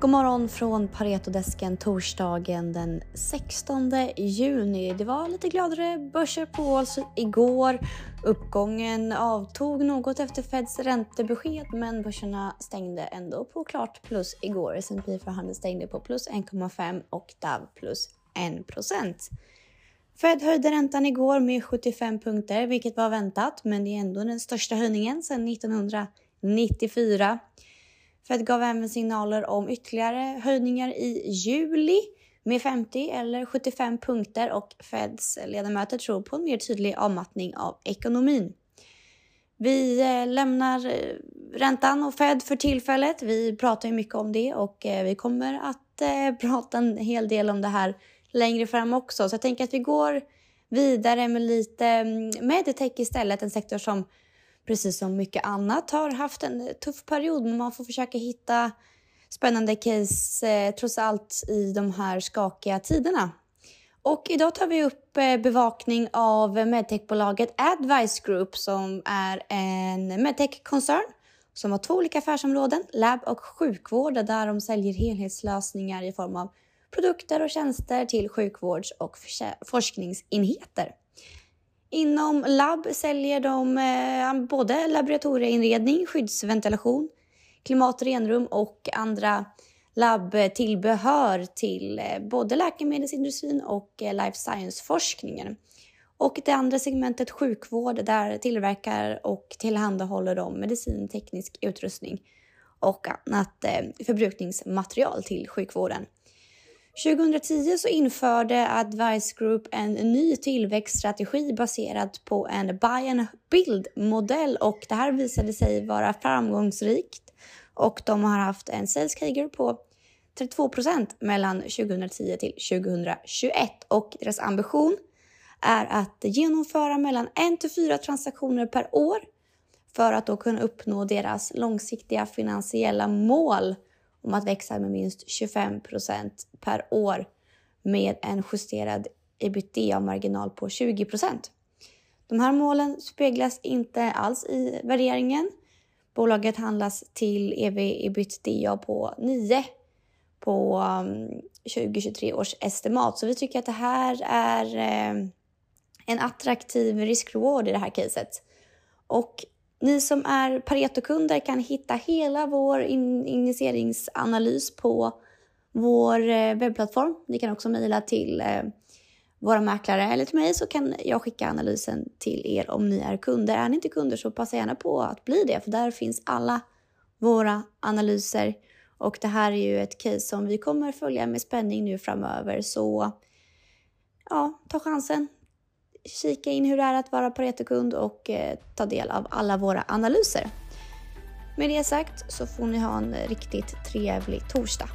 God morgon från Paretodesken torsdagen den 16 juni. Det var lite gladare börser på Wall Street igår. Uppgången avtog något efter Feds räntebesked men börserna stängde ändå på klart plus igår. S&P 500 stängde på plus 1,5 och DAV plus 1 Fed höjde räntan igår med 75 punkter, vilket var väntat, men det är ändå den största höjningen sedan 1994. Fed gav även signaler om ytterligare höjningar i juli med 50 eller 75 punkter och Feds ledamöter tror på en mer tydlig avmattning av ekonomin. Vi eh, lämnar eh, räntan och Fed för tillfället. Vi pratar ju mycket om det och eh, vi kommer att prata en hel del om det här längre fram också. Så jag tänker att vi går vidare med lite mm, Meditech medtech istället, en sektor som precis som mycket annat, har haft en tuff period. Men man får försöka hitta spännande case eh, trots allt i de här skakiga tiderna. Och idag tar vi upp eh, bevakning av medtechbolaget Advice Group som är en medtech-koncern som har två olika affärsområden, lab och sjukvård, där de säljer helhetslösningar i form av produkter och tjänster till sjukvårds och forskningsenheter. Inom labb säljer de eh, både laboratorieinredning, skyddsventilation, klimat och renrum och andra labbtillbehör till eh, både läkemedelsindustrin och eh, life science-forskningen. Och det andra segmentet sjukvård, där tillverkar och tillhandahåller de medicinteknisk utrustning och annat förbrukningsmaterial till sjukvården. 2010 så införde Advice Group en ny tillväxtstrategi baserad på en buy and build-modell och det här visade sig vara framgångsrikt. Och de har haft en sales cager på 32% mellan 2010 till 2021 och deras ambition är att genomföra mellan 1 till 4 transaktioner per år för att då kunna uppnå deras långsiktiga finansiella mål om att växa med minst 25 procent per år med en justerad ebitda-marginal på 20 procent. De här målen speglas inte alls i värderingen. Bolaget handlas till ev-ebitda på 9 på um, 2023 års estimat. Så vi tycker att det här är eh, en attraktiv risk-reward i det här caset. Och ni som är Pareto-kunder kan hitta hela vår in initieringsanalys på vår eh, webbplattform. Ni kan också mejla till eh, våra mäklare eller till mig så kan jag skicka analysen till er om ni är kunder. Är ni inte kunder så passa gärna på att bli det för där finns alla våra analyser och det här är ju ett case som vi kommer följa med spänning nu framöver så ja, ta chansen kika in hur det är att vara Paretokund och eh, ta del av alla våra analyser. Med det sagt så får ni ha en riktigt trevlig torsdag.